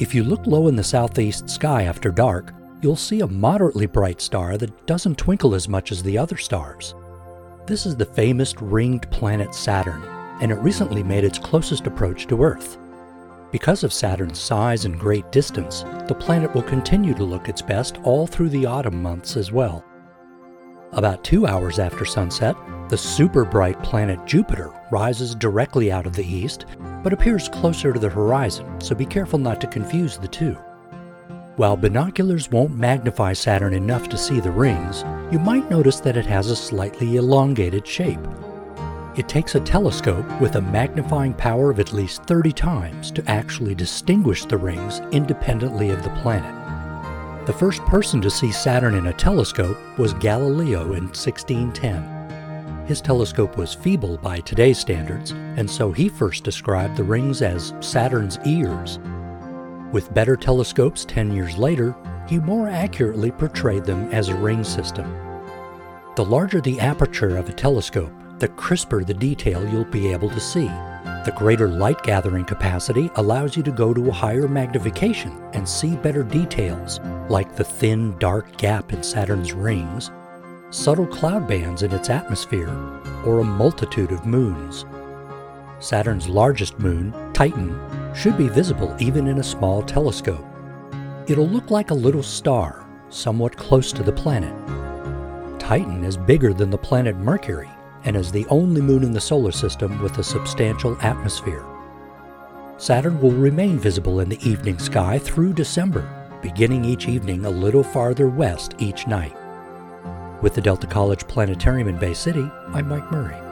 If you look low in the southeast sky after dark, you'll see a moderately bright star that doesn't twinkle as much as the other stars. This is the famous ringed planet Saturn, and it recently made its closest approach to Earth. Because of Saturn's size and great distance, the planet will continue to look its best all through the autumn months as well. About two hours after sunset, the super bright planet Jupiter rises directly out of the east, but appears closer to the horizon, so be careful not to confuse the two. While binoculars won't magnify Saturn enough to see the rings, you might notice that it has a slightly elongated shape. It takes a telescope with a magnifying power of at least 30 times to actually distinguish the rings independently of the planet. The first person to see Saturn in a telescope was Galileo in 1610. His telescope was feeble by today's standards, and so he first described the rings as Saturn's ears. With better telescopes 10 years later, he more accurately portrayed them as a ring system. The larger the aperture of a telescope, the crisper the detail you'll be able to see. The greater light gathering capacity allows you to go to a higher magnification and see better details, like the thin, dark gap in Saturn's rings, subtle cloud bands in its atmosphere, or a multitude of moons. Saturn's largest moon, Titan, should be visible even in a small telescope. It'll look like a little star, somewhat close to the planet. Titan is bigger than the planet Mercury and is the only moon in the solar system with a substantial atmosphere. Saturn will remain visible in the evening sky through December, beginning each evening a little farther west each night. With the Delta College Planetarium in Bay City, I'm Mike Murray.